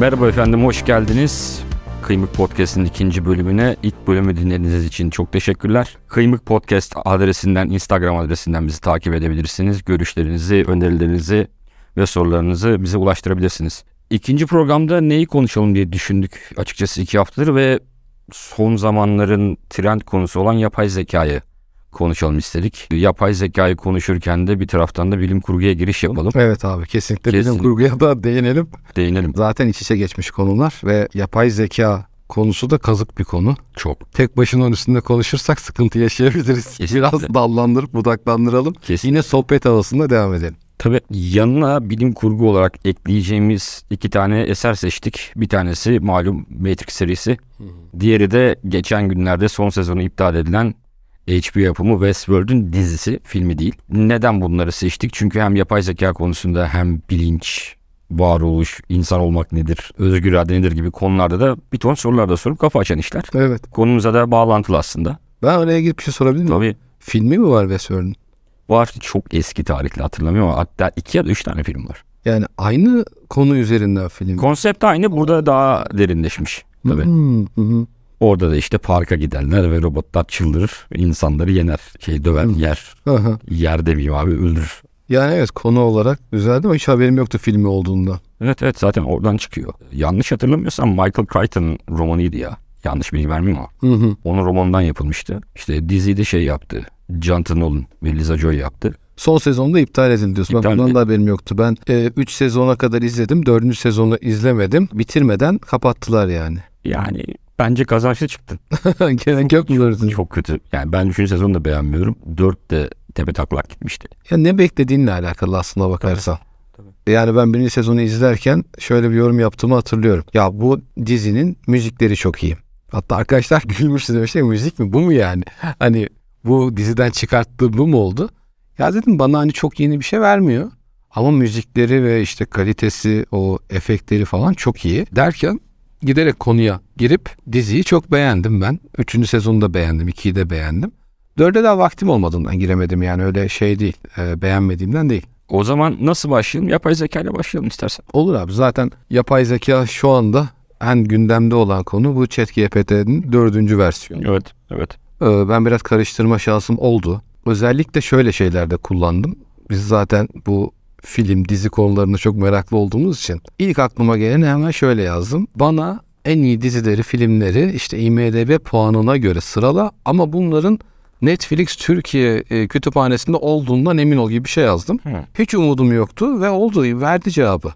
Merhaba efendim, hoş geldiniz. Kıymık Podcast'in ikinci bölümüne ilk bölümü dinlediğiniz için çok teşekkürler. Kıymık Podcast adresinden, Instagram adresinden bizi takip edebilirsiniz. Görüşlerinizi, önerilerinizi ve sorularınızı bize ulaştırabilirsiniz. İkinci programda neyi konuşalım diye düşündük açıkçası iki haftadır ve son zamanların trend konusu olan yapay zekayı konuşalım istedik. Yapay zekayı konuşurken de bir taraftan da bilim kurguya giriş yapalım. Evet abi kesinlikle bilim Kesin. kurguya da değinelim. Değinelim. Zaten iç içe geçmiş konular ve yapay zeka konusu da kazık bir konu. Çok. Tek başına onun üstünde konuşursak sıkıntı yaşayabiliriz. Kesinlikle. Biraz dallandırıp budaklandıralım. Kesin. Yine sohbet havasında devam edelim. Tabii yanına bilim kurgu olarak ekleyeceğimiz iki tane eser seçtik. Bir tanesi malum Matrix serisi. Diğeri de geçen günlerde son sezonu iptal edilen HBO yapımı Westworld'un dizisi, filmi değil. Neden bunları seçtik? Çünkü hem yapay zeka konusunda hem bilinç, varoluş, insan olmak nedir, özgür irade nedir gibi konularda da bir ton sorular da sorup kafa açan işler. Evet. Konumuza da bağlantılı aslında. Ben oraya girip bir şey sorabilir miyim? Tabii Filmi mi var Westworld'un? var çok eski tarihli hatırlamıyorum ama hatta iki ya da üç tane film var. Yani aynı konu üzerinden film. Konsept aynı burada daha derinleşmiş. Tabii. Hmm, hı hı. Orada da işte parka giderler ve robotlar çıldırır. insanları yener. Şey döver, yer. Aha. Yer demeyeyim abi öldürür. Yani evet konu olarak güzeldi ama hiç haberim yoktu filmi olduğunda. Evet evet zaten oradan çıkıyor. Yanlış hatırlamıyorsam Michael Crichton romanıydı ya. Yanlış bilgi vermeyeyim ama. Hı hı. Onun romanından yapılmıştı. İşte diziyi de şey yaptı. Jonathan Nolan ve Liza Joy yaptı. Son sezonda iptal edildi diyorsun. İptal ben bundan mi? da haberim yoktu. Ben 3 sezona kadar izledim. 4. sezonu izlemedim. Bitirmeden kapattılar yani. Yani bence kazançlı çıktı. Gerek yok mu dördüncü? Çok kötü. Yani ben 3. sezonu da beğenmiyorum. 4 de tepe taklak gitmişti. Ya ne beklediğinle alakalı aslına bakarsan. Yani ben birinci sezonu izlerken şöyle bir yorum yaptığımı hatırlıyorum. Ya bu dizinin müzikleri çok iyi. Hatta arkadaşlar gülmüştü demişler müzik mi bu mu yani? Hani bu diziden çıkarttığı bu mu oldu? Ya dedim bana hani çok yeni bir şey vermiyor. Ama müzikleri ve işte kalitesi o efektleri falan çok iyi. Derken giderek konuya girip diziyi çok beğendim ben. Üçüncü sezonu da beğendim. ikiyi de beğendim. Dörde daha vaktim olmadığından giremedim yani öyle şey değil. e, beğenmediğimden değil. O zaman nasıl başlayalım? Yapay zeka ile başlayalım istersen. Olur abi zaten yapay zeka şu anda en gündemde olan konu bu ChatGPT'nin dördüncü versiyonu. Evet, evet. Ee, ben biraz karıştırma şansım oldu. Özellikle şöyle şeylerde kullandım. Biz zaten bu film, dizi konularına çok meraklı olduğumuz için ilk aklıma geleni hemen şöyle yazdım. Bana en iyi dizileri, filmleri işte IMDB puanına göre sırala ama bunların Netflix Türkiye e, kütüphanesinde olduğundan emin ol gibi bir şey yazdım. Hı. Hiç umudum yoktu ve oldu. Verdi cevabı.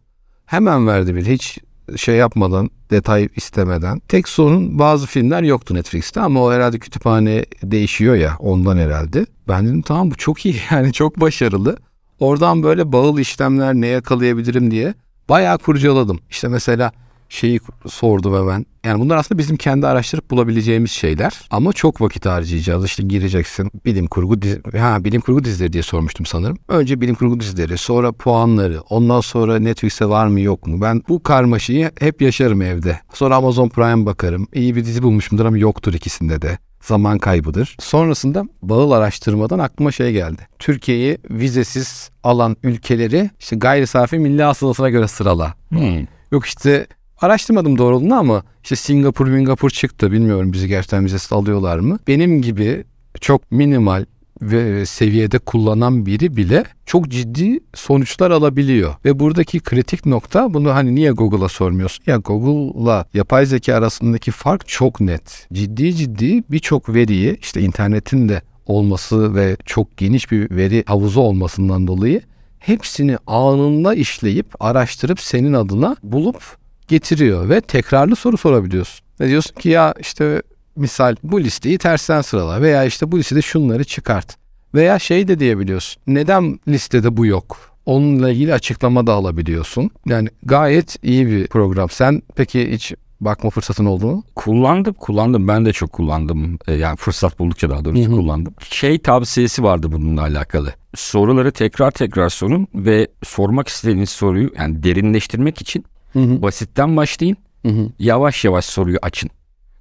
Hemen verdi bile. Hiç şey yapmadan, detay istemeden. Tek sorun bazı filmler yoktu Netflix'te ama o herhalde kütüphane değişiyor ya ondan herhalde. Ben dedim tamam bu çok iyi yani çok başarılı. Oradan böyle bağıl işlemler ne yakalayabilirim diye bayağı kurcaladım. İşte mesela şeyi sordum hemen. Yani bunlar aslında bizim kendi araştırıp bulabileceğimiz şeyler. Ama çok vakit harcayacağız. İşte gireceksin bilim kurgu dizi, ha bilim kurgu dizileri diye sormuştum sanırım. Önce bilim kurgu dizileri, sonra puanları, ondan sonra Netflix'e var mı yok mu? Ben bu karmaşayı hep yaşarım evde. Sonra Amazon Prime bakarım. İyi bir dizi bulmuşumdur ama yoktur ikisinde de. Zaman kaybıdır. Sonrasında bağıl araştırmadan aklıma şey geldi. Türkiye'yi vizesiz alan ülkeleri işte gayri safi milli hasılasına göre sırala. Hmm. Yok işte araştırmadım doğruluğunu ama işte Singapur, Singapur çıktı. Bilmiyorum bizi gerçekten vizesiz alıyorlar mı? Benim gibi çok minimal ve seviyede kullanan biri bile çok ciddi sonuçlar alabiliyor. Ve buradaki kritik nokta bunu hani niye Google'a sormuyorsun? Ya Google'la yapay zeka arasındaki fark çok net. Ciddi ciddi birçok veriyi işte internetin de olması ve çok geniş bir veri havuzu olmasından dolayı hepsini anında işleyip araştırıp senin adına bulup getiriyor ve tekrarlı soru sorabiliyorsun. Ve diyorsun ki ya işte misal bu listeyi tersten sırala veya işte bu listede şunları çıkart. Veya şey de diyebiliyorsun. Neden listede bu yok? Onunla ilgili açıklama da alabiliyorsun. Yani gayet iyi bir program. Sen peki hiç bakma fırsatın oldu mu? Kullandım, kullandım. Ben de çok kullandım. Ee, yani fırsat buldukça daha doğrusu Hı hı. kullandım. Şey tavsiyesi vardı bununla alakalı. Soruları tekrar tekrar sorun ve sormak istediğiniz soruyu yani derinleştirmek için Hı hı. basitten başlayın. Hı hı. Yavaş yavaş soruyu açın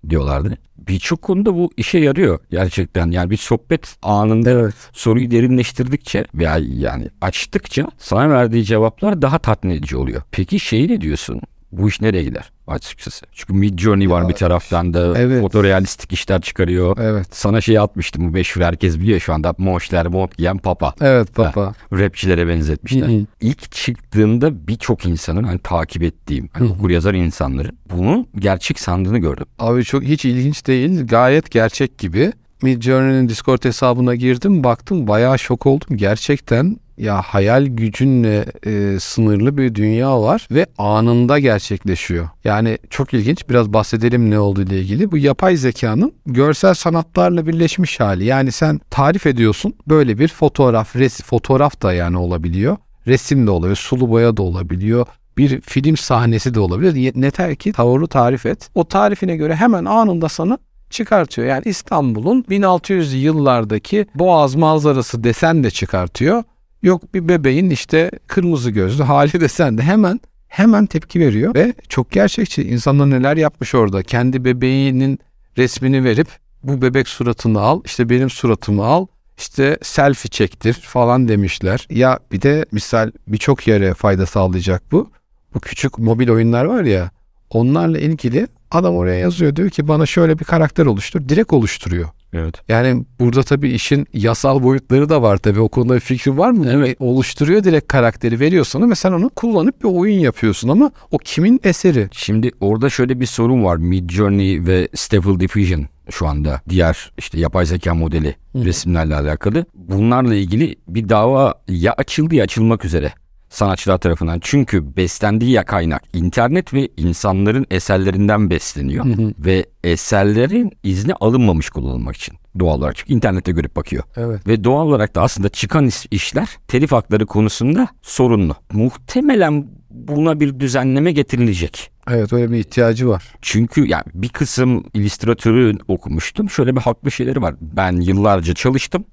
diyorlardı. Birçok konuda bu işe yarıyor gerçekten. Yani bir sohbet anında Evet. soruyu derinleştirdikçe veya yani açtıkça sana verdiği cevaplar daha tatmin edici oluyor. Peki şeyi ne diyorsun? Bu iş nereye gider açıkçası. Çünkü Mid Journey var Ya, bir taraftan da evet. fotorealistik işler çıkarıyor. Evet. Sana şey atmıştım bu meşhur herkes biliyor şu anda monşler mont giyen papa. Evet baba. Rapçilere benzetmişler. Hı hı. İlk çıktığında birçok insanın hani takip ettiğim hani okur yazar insanların bunu gerçek sandığını gördüm. Abi çok hiç ilginç değil. Gayet gerçek gibi. Midjourney'nin Discord hesabına girdim. Baktım bayağı şok oldum. Gerçekten ya hayal gücünle e, sınırlı bir dünya var ve anında gerçekleşiyor. Yani çok ilginç. Biraz bahsedelim ne olduğu ile ilgili. Bu yapay zekanın görsel sanatlarla birleşmiş hali. Yani sen tarif ediyorsun. Böyle bir fotoğraf, res, fotoğraf da yani olabiliyor. Resim de olabiliyor, sulu boya da olabiliyor bir film sahnesi de olabilir. Ye- Yeter ki tavırı tarif et. O tarifine göre hemen anında sana çıkartıyor. Yani İstanbul'un 1600 yıllardaki Boğaz manzarası desen de çıkartıyor. Yok bir bebeğin işte kırmızı gözlü hali desen de hemen hemen tepki veriyor ve çok gerçekçi. İnsanlar neler yapmış orada. Kendi bebeğinin resmini verip bu bebek suratını al, işte benim suratımı al, işte selfie çektir falan demişler. Ya bir de misal birçok yere fayda sağlayacak bu. Bu küçük mobil oyunlar var ya onlarla ilgili adam oraya yazıyor diyor ki bana şöyle bir karakter oluştur. Direkt oluşturuyor. Evet. Yani burada tabii işin yasal boyutları da var tabii. O konuda bir fikrin var mı? Evet. Oluşturuyor direkt karakteri veriyor sana ve sen onu kullanıp bir oyun yapıyorsun ama o kimin eseri? Şimdi orada şöyle bir sorun var. Mid Journey ve Stable Diffusion şu anda diğer işte yapay zeka modeli resimlerle alakalı. Bunlarla ilgili bir dava ya açıldı ya açılmak üzere sanatçılar tarafından. Çünkü beslendiği ya kaynak internet ve insanların eserlerinden besleniyor. Ve eserlerin izni alınmamış kullanılmak için doğal olarak. Çünkü internette görüp bakıyor. Evet. Ve doğal olarak da aslında çıkan işler telif hakları konusunda sorunlu. Muhtemelen buna bir düzenleme getirilecek. Evet öyle bir ihtiyacı var. Çünkü yani bir kısım illüstratörü okumuştum. Şöyle bir haklı şeyleri var. Ben yıllarca çalıştım.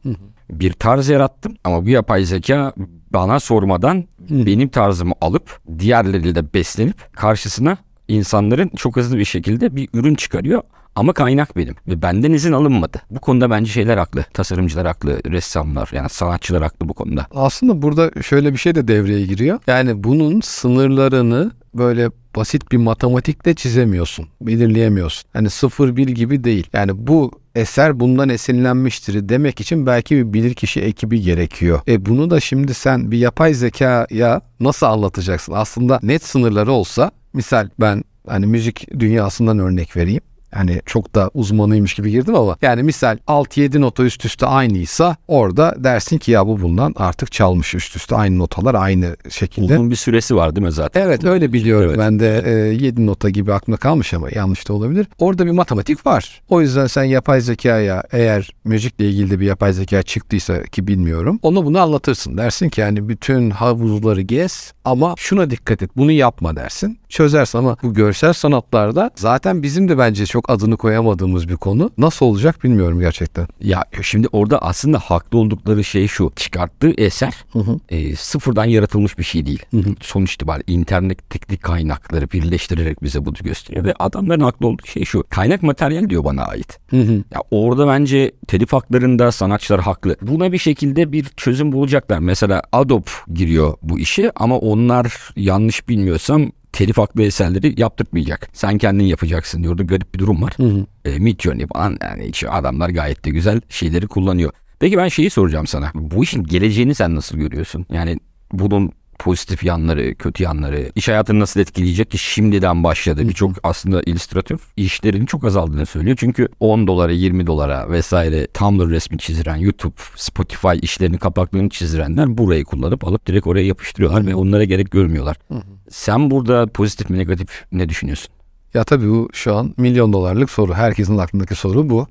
Bir tarz yarattım ama bu yapay zeka bana sormadan benim tarzımı alıp diğerleriyle beslenip karşısına insanların çok hızlı bir şekilde bir ürün çıkarıyor. Ama kaynak benim ve benden izin alınmadı. Bu konuda bence şeyler haklı. Tasarımcılar haklı, ressamlar yani sanatçılar haklı bu konuda. Aslında burada şöyle bir şey de devreye giriyor. Yani bunun sınırlarını böyle basit bir matematikle çizemiyorsun. Belirleyemiyorsun. Hani sıfır bir gibi değil. Yani bu eser bundan esinlenmiştir demek için belki bir bilirkişi ekibi gerekiyor. E bunu da şimdi sen bir yapay zekaya nasıl anlatacaksın? Aslında net sınırları olsa misal ben hani müzik dünyasından örnek vereyim. Yani çok da uzmanıymış gibi girdim ama yani misal 6-7 nota üst üste aynıysa orada dersin ki ya bu bundan artık çalmış üst üste aynı notalar aynı şekilde. Uzun bir süresi var değil mi zaten? Evet öyle biliyorum. Evet. Ben de e, 7 nota gibi aklımda kalmış ama yanlış da olabilir. Orada bir matematik var. O yüzden sen yapay zekaya eğer müzikle ilgili de bir yapay zeka çıktıysa ki bilmiyorum. Ona bunu anlatırsın. Dersin ki yani bütün havuzları gez ama şuna dikkat et bunu yapma dersin. Çözersin ama bu görsel sanatlarda zaten bizim de bence çok adını koyamadığımız bir konu. Nasıl olacak bilmiyorum gerçekten. Ya şimdi orada aslında haklı oldukları şey şu. Çıkarttığı eser e, sıfırdan yaratılmış bir şey değil. Sonuç itibariyle internet teknik kaynakları birleştirerek bize bunu gösteriyor. Ve adamların haklı olduğu şey şu. Kaynak materyal diyor bana ait. Ya orada bence telif haklarında sanatçılar haklı. Buna bir şekilde bir çözüm bulacaklar. Mesela Adobe giriyor bu işe ama onlar yanlış bilmiyorsam telif haklı eserleri yaptırtmayacak. Sen kendin yapacaksın diyor. Orada garip bir durum var. E, Midjourney falan yani hiç adamlar gayet de güzel şeyleri kullanıyor. Peki ben şeyi soracağım sana. Bu işin geleceğini sen nasıl görüyorsun? Yani bunun pozitif yanları, kötü yanları, iş hayatını nasıl etkileyecek ki şimdiden başladı. Birçok aslında illüstratör işlerinin çok azaldığını söylüyor. Çünkü 10 dolara, 20 dolara vesaire Tumblr resmi çizdiren, YouTube, Spotify işlerinin kapaklarını çizdirenler burayı kullanıp alıp direkt oraya yapıştırıyorlar ve onlara gerek görmüyorlar. Sen burada pozitif mi negatif ne düşünüyorsun? Ya tabii bu şu an milyon dolarlık soru. Herkesin aklındaki soru bu.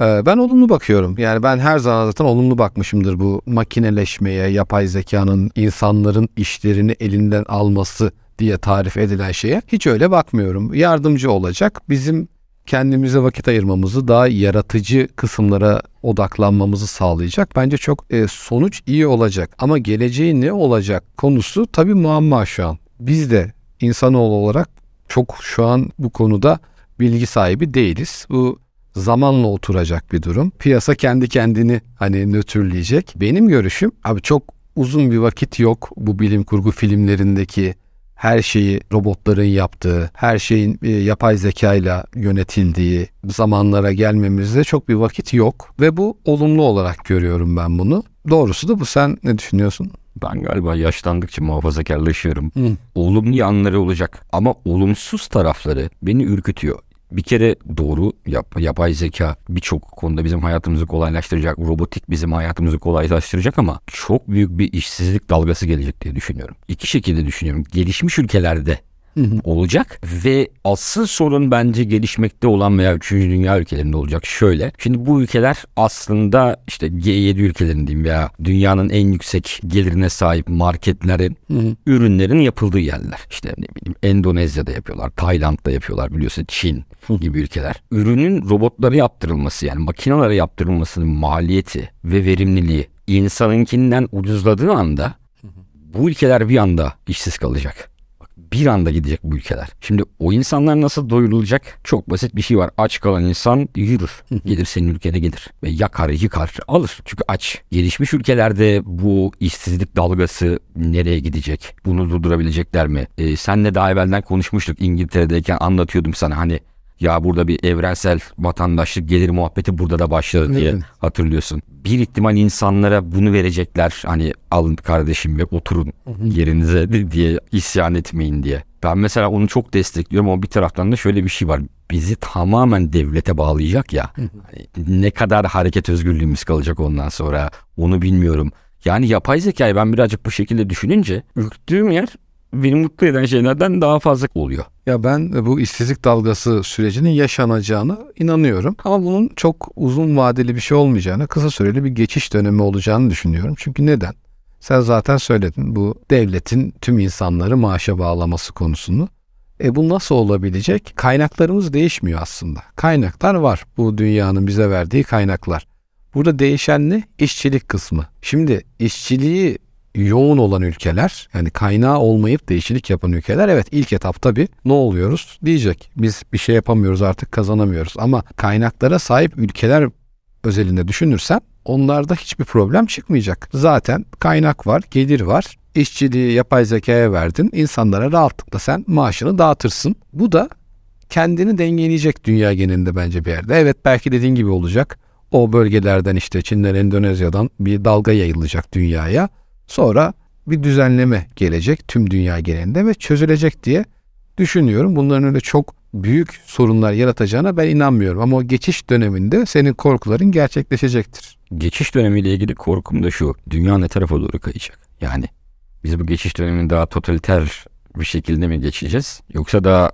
Ee, ben olumlu bakıyorum. Yani ben her zaman zaten olumlu bakmışımdır bu makineleşmeye, yapay zekanın insanların işlerini elinden alması diye tarif edilen şeye. Hiç öyle bakmıyorum. Yardımcı olacak. Bizim kendimize vakit ayırmamızı, daha yaratıcı kısımlara odaklanmamızı sağlayacak. Bence çok e, sonuç iyi olacak. Ama geleceği ne olacak konusu tabii muamma şu an. Biz de insanoğlu olarak çok şu an bu konuda bilgi sahibi değiliz. Bu zamanla oturacak bir durum. Piyasa kendi kendini hani nötrleyecek. Benim görüşüm abi çok uzun bir vakit yok bu bilim kurgu filmlerindeki her şeyi robotların yaptığı, her şeyin e, yapay zekayla yönetildiği zamanlara gelmemizde çok bir vakit yok ve bu olumlu olarak görüyorum ben bunu. Doğrusu da bu. Sen ne düşünüyorsun? Ben galiba yaşlandıkça muhafazakarlaşıyorum. Hı. Olumlu yanları olacak ama olumsuz tarafları beni ürkütüyor. Bir kere doğru yap, yapay zeka birçok konuda bizim hayatımızı kolaylaştıracak. Robotik bizim hayatımızı kolaylaştıracak ama çok büyük bir işsizlik dalgası gelecek diye düşünüyorum. İki şekilde düşünüyorum. Gelişmiş ülkelerde olacak ve asıl sorun bence gelişmekte olan veya 3. dünya ülkelerinde olacak. Şöyle. Şimdi bu ülkeler aslında işte G7 ülkelerin diyeyim veya dünyanın en yüksek gelirine sahip marketlerin ürünlerin yapıldığı yerler. İşte ne bileyim Endonezya'da yapıyorlar, Tayland'da yapıyorlar biliyorsun Çin gibi ülkeler. Ürünün robotlara yaptırılması yani makinalara yaptırılmasının maliyeti ve verimliliği insanınkinden ucuzladığı anda bu ülkeler bir anda işsiz kalacak bir anda gidecek bu ülkeler. Şimdi o insanlar nasıl doyurulacak? Çok basit bir şey var. Aç kalan insan yürür. Gelir senin ülkene gelir. Ve yakar yıkar alır. Çünkü aç. Gelişmiş ülkelerde bu işsizlik dalgası nereye gidecek? Bunu durdurabilecekler mi? Ee, senle daha evvelden konuşmuştuk. İngiltere'deyken anlatıyordum sana hani ya burada bir evrensel vatandaşlık gelir muhabbeti burada da başladı diye Evet. hatırlıyorsun. Bir ihtimal insanlara bunu verecekler hani alın kardeşim ve oturun yerinize diye isyan etmeyin diye. Ben mesela onu çok destekliyorum ama bir taraftan da şöyle bir şey var. Bizi tamamen devlete bağlayacak ya. Hani ne kadar hareket özgürlüğümüz kalacak ondan sonra onu bilmiyorum. Yani yapay zekayı ben birazcık bu şekilde düşününce ürktüğüm yer beni mutlu eden şeylerden daha fazla oluyor. Ya ben bu işsizlik dalgası sürecinin yaşanacağına inanıyorum. Ama bunun çok uzun vadeli bir şey olmayacağını, kısa süreli bir geçiş dönemi olacağını düşünüyorum. Çünkü neden? Sen zaten söyledin bu devletin tüm insanları maaşa bağlaması konusunu. E bu nasıl olabilecek? Kaynaklarımız değişmiyor aslında. Kaynaklar var. Bu dünyanın bize verdiği kaynaklar. Burada değişen ne? İşçilik kısmı. Şimdi işçiliği yoğun olan ülkeler yani kaynağı olmayıp değişiklik yapan ülkeler evet ilk etapta bir ne oluyoruz diyecek. Biz bir şey yapamıyoruz artık kazanamıyoruz ama kaynaklara sahip ülkeler özelinde düşünürsen onlarda hiçbir problem çıkmayacak. Zaten kaynak var, gelir var. İşçiliği yapay zekaya verdin. insanlara rahatlıkla sen maaşını dağıtırsın. Bu da kendini dengeleyecek dünya genelinde bence bir yerde. Evet belki dediğin gibi olacak. O bölgelerden işte Çin'den Endonezya'dan bir dalga yayılacak dünyaya. Sonra bir düzenleme gelecek tüm dünya genelinde ve çözülecek diye düşünüyorum. Bunların öyle çok büyük sorunlar yaratacağına ben inanmıyorum. Ama o geçiş döneminde senin korkuların gerçekleşecektir. Geçiş dönemiyle ilgili korkum da şu. Dünya ne tarafa doğru kayacak? Yani biz bu geçiş dönemini daha totaliter bir şekilde mi geçeceğiz? Yoksa daha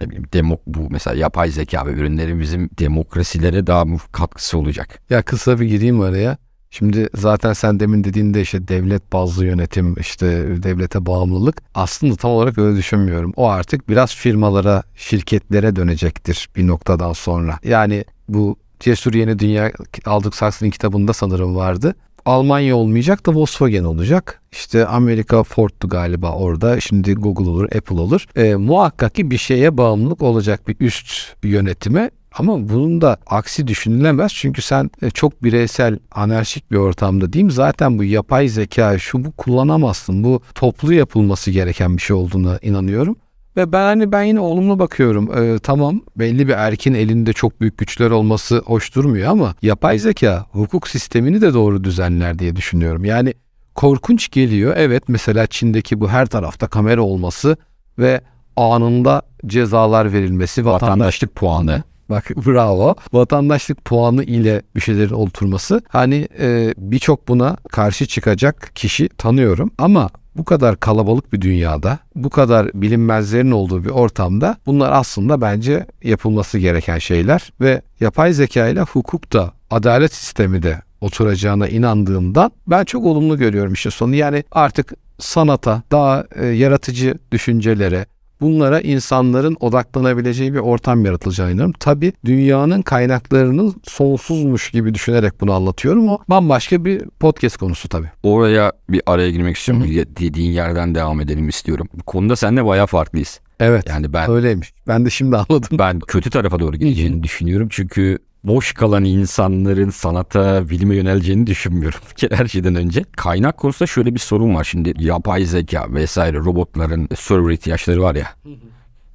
ne bileyim, demo, bu mesela yapay zeka ve ürünlerin bizim demokrasilere daha mı katkısı olacak? Ya kısa bir gireyim araya. Şimdi zaten sen demin dediğinde işte devlet bazlı yönetim, işte devlete bağımlılık. Aslında tam olarak öyle düşünmüyorum. O artık biraz firmalara, şirketlere dönecektir bir noktadan sonra. Yani bu Cesur Yeni Dünya Aldık Saksı'nın kitabında sanırım vardı. Almanya olmayacak da Volkswagen olacak. İşte Amerika Ford'tu galiba orada. Şimdi Google olur, Apple olur. E, muhakkak ki bir şeye bağımlılık olacak bir üst yönetime. Ama bunun da aksi düşünülemez. Çünkü sen e, çok bireysel, anarşik bir ortamda diyeyim. Zaten bu yapay zeka şu bu kullanamazsın. Bu toplu yapılması gereken bir şey olduğuna inanıyorum. Ve ben hani ben yine olumlu bakıyorum. Ee, tamam belli bir erkin elinde çok büyük güçler olması hoş durmuyor ama yapay zeka hukuk sistemini de doğru düzenler diye düşünüyorum. Yani korkunç geliyor. Evet mesela Çin'deki bu her tarafta kamera olması ve anında cezalar verilmesi vatandaş Vatandaşlık puanı. Bak bravo. Vatandaşlık puanı ile bir şeylerin oturması. Hani e, birçok buna karşı çıkacak kişi tanıyorum ama bu kadar kalabalık bir dünyada, bu kadar bilinmezlerin olduğu bir ortamda bunlar aslında bence yapılması gereken şeyler ve yapay zeka ile hukuk da adalet sistemi de oturacağına inandığımdan ben çok olumlu görüyorum işte sonu. Yani artık sanata, daha e, yaratıcı düşüncelere, bunlara insanların odaklanabileceği bir ortam yaratılacağını inanıyorum. Tabii dünyanın kaynaklarının sonsuzmuş gibi düşünerek bunu anlatıyorum. O bambaşka bir podcast konusu tabii. Oraya bir araya girmek istiyorum. Dediğin yerden devam edelim istiyorum. Bu konuda seninle bayağı farklıyız. Evet. Yani ben Öyleymiş. Ben de şimdi anladım. ben kötü tarafa doğru gideceğini düşünüyorum. Çünkü boş kalan insanların sanata, bilime yöneleceğini düşünmüyorum. Her şeyden önce. Kaynak konusunda şöyle bir sorun var. Şimdi yapay zeka vesaire robotların server ihtiyaçları var ya.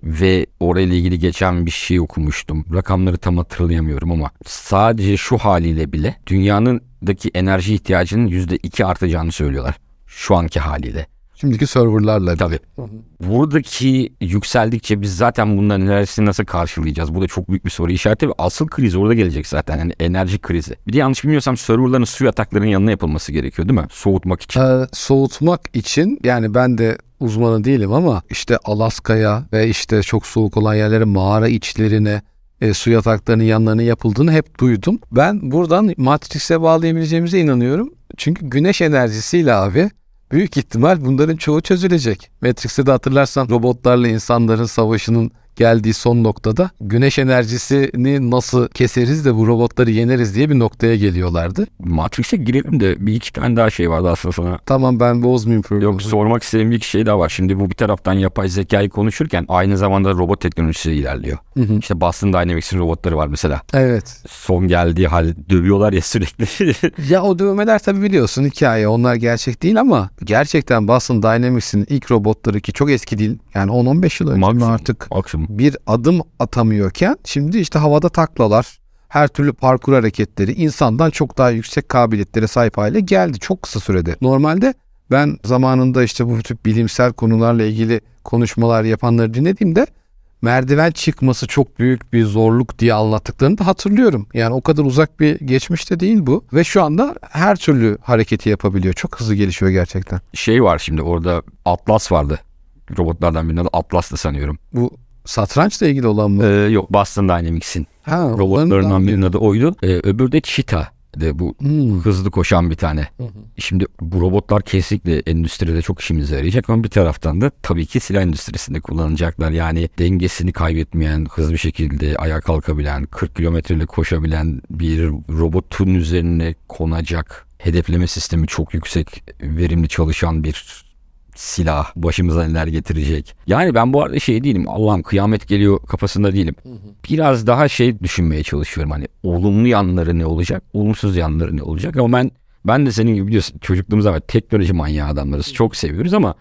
Ve orayla ilgili geçen bir şey okumuştum. Rakamları tam hatırlayamıyorum ama sadece şu haliyle bile dünyanındaki enerji ihtiyacının %2 artacağını söylüyorlar. Şu anki haliyle. Şimdiki serverlarla. Tabii. Buradaki yükseldikçe biz zaten bunların enerjisini nasıl karşılayacağız? Bu da çok büyük bir soru işareti ve asıl kriz orada gelecek zaten. Yani enerji krizi. Bir de yanlış bilmiyorsam serverların su yataklarının yanına yapılması gerekiyor değil mi? Soğutmak için. Ee, soğutmak için yani ben de uzmanı değilim ama işte Alaska'ya ve işte çok soğuk olan yerlere mağara içlerine e, su yataklarının yanlarına yapıldığını hep duydum. Ben buradan Matrix'e bağlayabileceğimize inanıyorum. Çünkü güneş enerjisiyle abi büyük ihtimal bunların çoğu çözülecek. Matrix'te de hatırlarsan robotlarla insanların savaşının geldiği son noktada güneş enerjisini nasıl keseriz de bu robotları yeneriz diye bir noktaya geliyorlardı. Matrix'e girelim de bir iki tane daha şey vardı aslında sana. Tamam ben bozmayayım programı. Yok sormak istediğim bir iki şey daha var. Şimdi bu bir taraftan yapay zekayı konuşurken aynı zamanda robot teknolojisi ilerliyor. Hı hı. İşte Boston Dynamics'in robotları var mesela. Evet. Son geldiği hal dövüyorlar ya sürekli. Ya o dövmeler tabii biliyorsun hikaye onlar gerçek değil ama gerçekten Boston Dynamics'in ilk robotları ki çok eski değil yani 10-15 yıl önce mi Maksimum. artık Maksimum. Bir adım atamıyorken şimdi işte havada taklalar her türlü parkur hareketleri insandan çok daha yüksek kabiliyetlere sahip hale geldi çok kısa sürede. Normalde ben zamanında işte bu tip bilimsel konularla ilgili konuşmalar yapanları dinlediğimde merdiven çıkması çok büyük bir zorluk diye anlattıklarını da hatırlıyorum. Yani o kadar uzak bir geçmişte değil bu ve şu anda her türlü hareketi yapabiliyor. Çok hızlı gelişiyor gerçekten. Şey var şimdi orada Atlas vardı. Robotlardan birinin adı Atlas'tı sanıyorum. Bu satrançla ilgili olan mı? Ee, yok Boston Dynamics'in ha, robotlarından birinin adı oydu. Ee, öbürü de Cheetah. De bu Hmm. hızlı koşan bir tane. Şimdi bu robotlar kesinlikle endüstride çok işimize yarayacak ama bir taraftan da tabii ki silah endüstrisinde kullanacaklar. Yani dengesini kaybetmeyen, hızlı bir şekilde ayağa kalkabilen, 40 kilometreyle koşabilen bir robotun üzerine konacak hedefleme sistemi çok yüksek, verimli çalışan bir silah başımıza neler getirecek. Yani ben bu arada şey değilim Allah'ım kıyamet geliyor kafasında değilim. Biraz daha şey düşünmeye çalışıyorum hani olumlu yanları ne olacak, olumsuz yanları ne olacak ama ben ben de senin gibi biliyorsun çocukluğumuzda var teknoloji manyağı adamlarız çok seviyoruz ama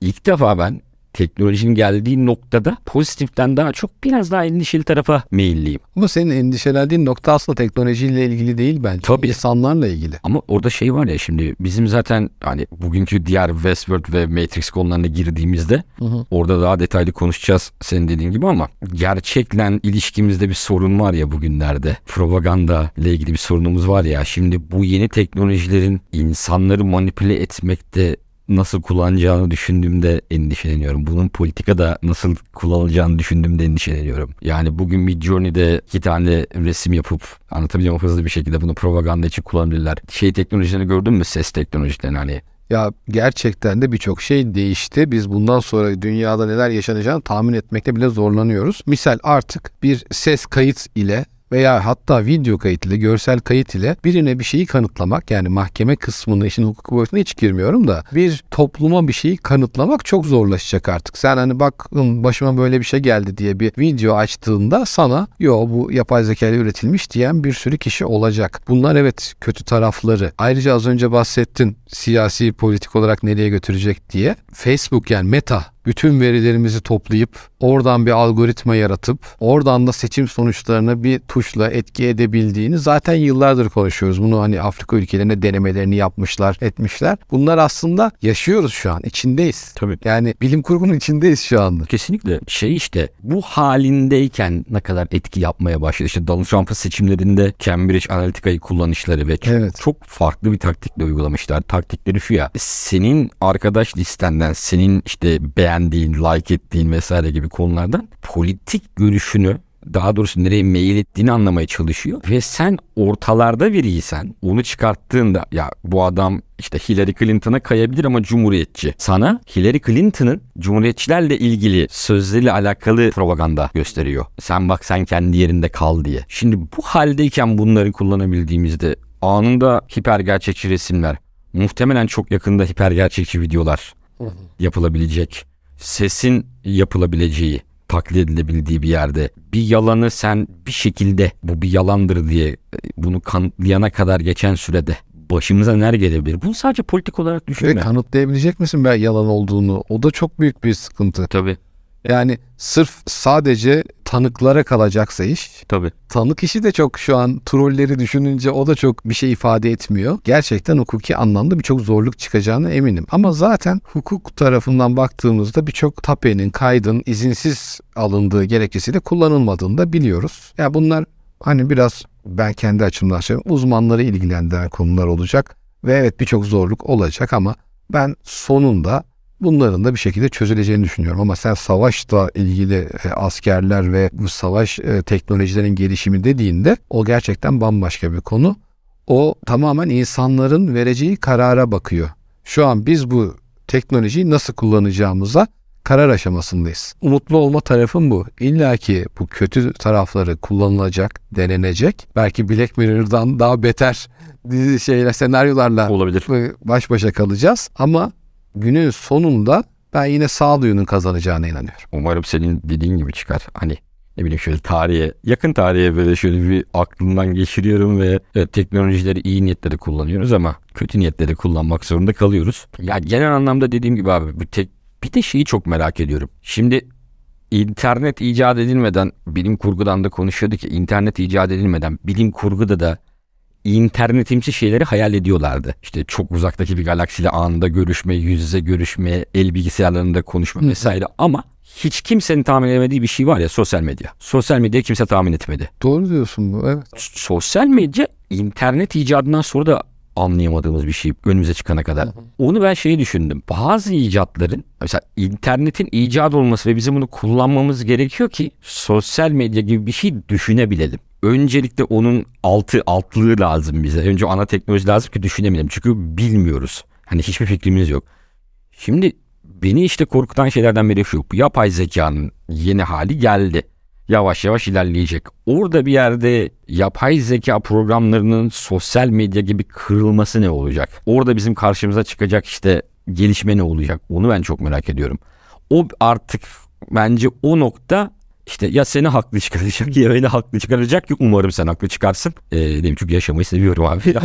ilk defa ben teknolojinin geldiği noktada pozitiften daha çok biraz daha endişeli tarafa meyilliyim. Ama senin endişelendiğin nokta aslında teknolojiyle ilgili değil bence. Tabii. İnsanlarla ilgili. Ama orada şey var ya şimdi bizim zaten hani bugünkü diğer Westworld ve Matrix konularına girdiğimizde orada daha detaylı konuşacağız senin dediğin gibi ama gerçekle ilişkimizde bir sorun var ya bugünlerde. Propaganda ile ilgili bir sorunumuz var ya. Şimdi bu yeni teknolojilerin insanları manipüle etmekte nasıl kullanacağını düşündüğümde endişeleniyorum. Bunun politikada nasıl kullanılacağını düşündüğümde endişeleniyorum. Yani bugün bir Journey'de iki tane resim yapıp anlatabiliyor muyum hızlı bir şekilde bunu propaganda için kullanabilirler. Şey teknolojilerini gördün mü? Ses teknolojilerini hani. Ya gerçekten de birçok şey değişti. Biz bundan sonra dünyada neler yaşanacağını tahmin etmekte bile zorlanıyoruz. Misal artık bir ses kayıt ile veya hatta video kayıt ile, görsel kayıt ile birine bir şeyi kanıtlamak yani mahkeme kısmını işin hukuku boyutuna hiç girmiyorum da bir topluma bir şeyi kanıtlamak çok zorlaşacak artık. Sen hani bak "Hım, başıma böyle bir şey geldi diye bir video açtığında sana yo bu yapay zeka ile üretilmiş diyen bir sürü kişi olacak. Bunlar evet kötü tarafları. Ayrıca az önce bahsettin siyasi politik olarak nereye götürecek diye. Facebook yani Meta bütün verilerimizi toplayıp oradan bir algoritma yaratıp oradan da seçim sonuçlarına bir tuşla etki edebildiğini zaten yıllardır konuşuyoruz. Bunu hani Afrika ülkelerine denemelerini yapmışlar, etmişler. Bunlar aslında yaşıyoruz şu an, içindeyiz. Tabii. Yani bilim kurgunun içindeyiz şu anda. Kesinlikle şey işte bu halindeyken ne kadar etki yapmaya başladı. İşte Donald Trump'ın seçimlerinde Cambridge Analytica'yı kullanışları ve çok, Evet. çok farklı bir taktikle uygulamışlar. Taktikleri şu ya senin arkadaş listenden senin işte beğendiğin, like ettiğin vesaire gibi konulardan politik görüşünü daha doğrusu nereye meyil ettiğini anlamaya çalışıyor. Ve sen ortalarda biriysen onu çıkarttığında ya bu adam işte Hillary Clinton'a kayabilir ama cumhuriyetçi. Sana Hillary Clinton'ın cumhuriyetçilerle ilgili sözleriyle alakalı propaganda gösteriyor. Sen bak sen kendi yerinde kal diye. Şimdi bu haldeyken bunları kullanabildiğimizde anında hiper gerçekçi resimler, muhtemelen çok yakında hiper gerçekçi videolar yapılabilecek. Sesin yapılabileceği taklit edilebildiği bir yerde bir yalanı sen bir şekilde bu bir yalandır diye e, bunu kanıtlayana kadar geçen sürede başımıza neler gelebilir? Bunu sadece politik olarak düşünme. Ve kanıtlayabilecek misin ben yalan olduğunu? O da çok büyük bir sıkıntı. Tabii Yani sırf sadece tanıklara kalacaksa iş. tabii. Tanık işi de çok şu an trolleri düşününce o da çok bir şey ifade etmiyor. Gerçekten hukuki anlamda birçok zorluk çıkacağına eminim. Ama zaten hukuk tarafından baktığımızda birçok tapenin, kaydın izinsiz alındığı gerekçesiyle kullanılmadığını da biliyoruz. Ya yani bunlar hani biraz ben kendi açımdan söylüyorum uzmanları ilgilendiren konular olacak. Ve evet birçok zorluk olacak ama ben sonunda bunların da bir şekilde çözüleceğini düşünüyorum. Ama sen savaşla ilgili e, askerler ve bu savaş e, teknolojilerin gelişimi dediğinde o gerçekten bambaşka bir konu. O tamamen insanların vereceği karara bakıyor. Şu an biz bu teknolojiyi nasıl kullanacağımıza karar aşamasındayız. Umutlu olma tarafım bu. İlla ki bu kötü tarafları kullanılacak, denenecek. Belki Black Mirror'dan daha beter şeyler, senaryolarla Olabilir. baş başa kalacağız. Ama günün sonunda ben yine sağduyunun kazanacağına inanıyorum. Umarım senin dediğin gibi çıkar. Hani ne bileyim şöyle tarihe, yakın tarihe böyle şöyle bir aklımdan geçiriyorum ve evet, teknolojileri iyi niyetleri kullanıyoruz ama kötü niyetleri kullanmak zorunda kalıyoruz. Ya genel anlamda dediğim gibi abi bu tek bir de şeyi çok merak ediyorum. Şimdi internet icat edilmeden bilim kurgudan da konuşuyorduk ki internet icat edilmeden bilim kurguda da internetimsi şeyleri hayal ediyorlardı. İşte çok uzaktaki bir galaksiyle anında görüşme, yüz yüze görüşme, el bilgisayarlarında konuşma vesaire ama hiç kimsenin tahmin edemediği bir şey var ya sosyal medya. Sosyal medyayı kimse tahmin etmedi. Doğru diyorsun bu. Evet. Sosyal medya internet icadından sonra da anlayamadığımız bir şey önümüze çıkana kadar. Onu ben şeyi düşündüm. Bazı icatların mesela internetin icat olması ve bizim bunu kullanmamız gerekiyor ki sosyal medya gibi bir şey düşünebilelim. Öncelikle onun altı altlığı lazım bize. Önce ana teknoloji lazım ki düşünemeyelim. Çünkü bilmiyoruz. Hani hiçbir fikrimiz yok. Şimdi beni işte korkutan şeylerden biri şu. Yapay zekanın yeni hali geldi. Yavaş yavaş ilerleyecek. Orada bir yerde yapay zeka programlarının sosyal medya gibi kırılması ne olacak? Orada bizim karşımıza çıkacak işte gelişme ne olacak? Onu ben çok merak ediyorum. O artık bence o nokta işte ya seni haklı çıkaracak ya beni haklı çıkaracak ki umarım sen haklı çıkarsın. Ee, dedim çünkü yaşamayı seviyorum abi.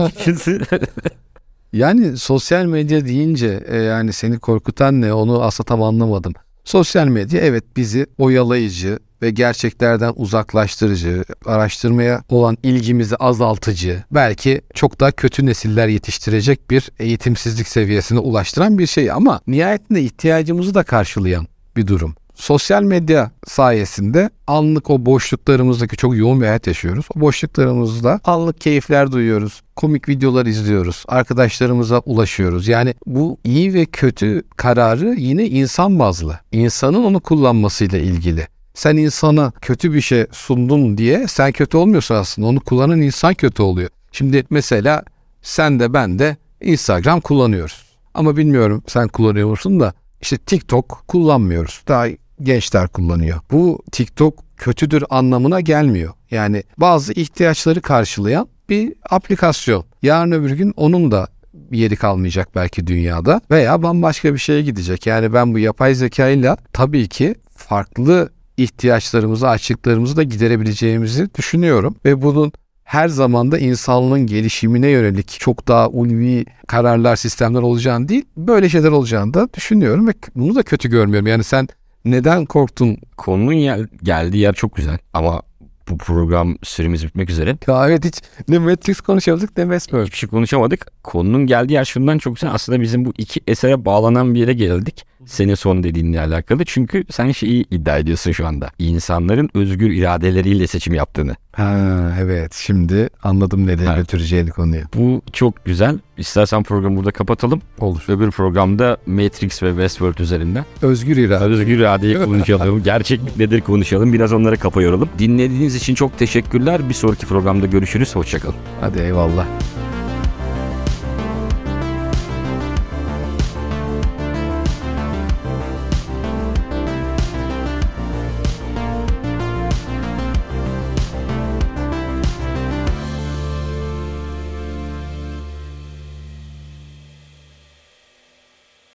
Yani sosyal medya deyince e, yani seni korkutan ne onu aslında tam anlamadım. Sosyal medya evet bizi oyalayıcı ve gerçeklerden uzaklaştırıcı, araştırmaya olan ilgimizi azaltıcı, belki çok daha kötü nesiller yetiştirecek bir eğitimsizlik seviyesine ulaştıran bir şey ama nihayetinde ihtiyacımızı da karşılayan bir durum. Sosyal medya sayesinde anlık o boşluklarımızdaki çok yoğun bir hayat yaşıyoruz. O boşluklarımızda anlık keyifler duyuyoruz. Komik videolar izliyoruz. Arkadaşlarımıza ulaşıyoruz. Yani bu iyi ve kötü kararı yine insan bazlı. İnsanın onu kullanmasıyla ilgili. Sen insana kötü bir şey sundun diye sen kötü olmuyorsun aslında. Onu kullanan insan kötü oluyor. Şimdi mesela sen de ben de Instagram kullanıyoruz. Ama bilmiyorum sen kullanıyor musun da işte TikTok kullanmıyoruz. Daha gençler kullanıyor. Bu TikTok kötüdür anlamına gelmiyor. Yani bazı ihtiyaçları karşılayan bir aplikasyon. Yarın öbür gün onun da yeri kalmayacak belki dünyada veya bambaşka bir şeye gidecek. Yani ben bu yapay zekayla tabii ki farklı ihtiyaçlarımızı, açıklarımızı da giderebileceğimizi düşünüyorum ve bunun her zaman da insanlığın gelişimine yönelik çok daha ulvi kararlar, sistemler olacağını değil, böyle şeyler olacağını da düşünüyorum ve bunu da kötü görmüyorum. Yani sen neden korktun? Konunun yer, geldiği yer çok güzel ama bu program süremiz bitmek üzere. Ya evet hiç ne Matrix konuşamadık ne Westworld. Hiçbir şey konuşamadık. Konunun geldiği yer şundan çok güzel. Aslında bizim bu iki esere bağlanan bir yere geldik. Senin son dediğinle alakalı. Çünkü sen şeyi iddia ediyorsun şu anda. İnsanların özgür iradeleriyle seçim yaptığını. Ha evet şimdi anladım nereye Evet. götüreceğini konuyu. Bu çok güzel. İstersen programı burada kapatalım. Olur. Öbür programda Matrix ve Westworld üzerinden Özgür irade. özgür iradeyi konuşalım. Gerçeklik nedir konuşalım. Biraz onlara kafa yoralım. Dinlediğiniz için çok teşekkürler. Bir sonraki programda görüşürüz. Hoşçakalın. Hadi eyvallah.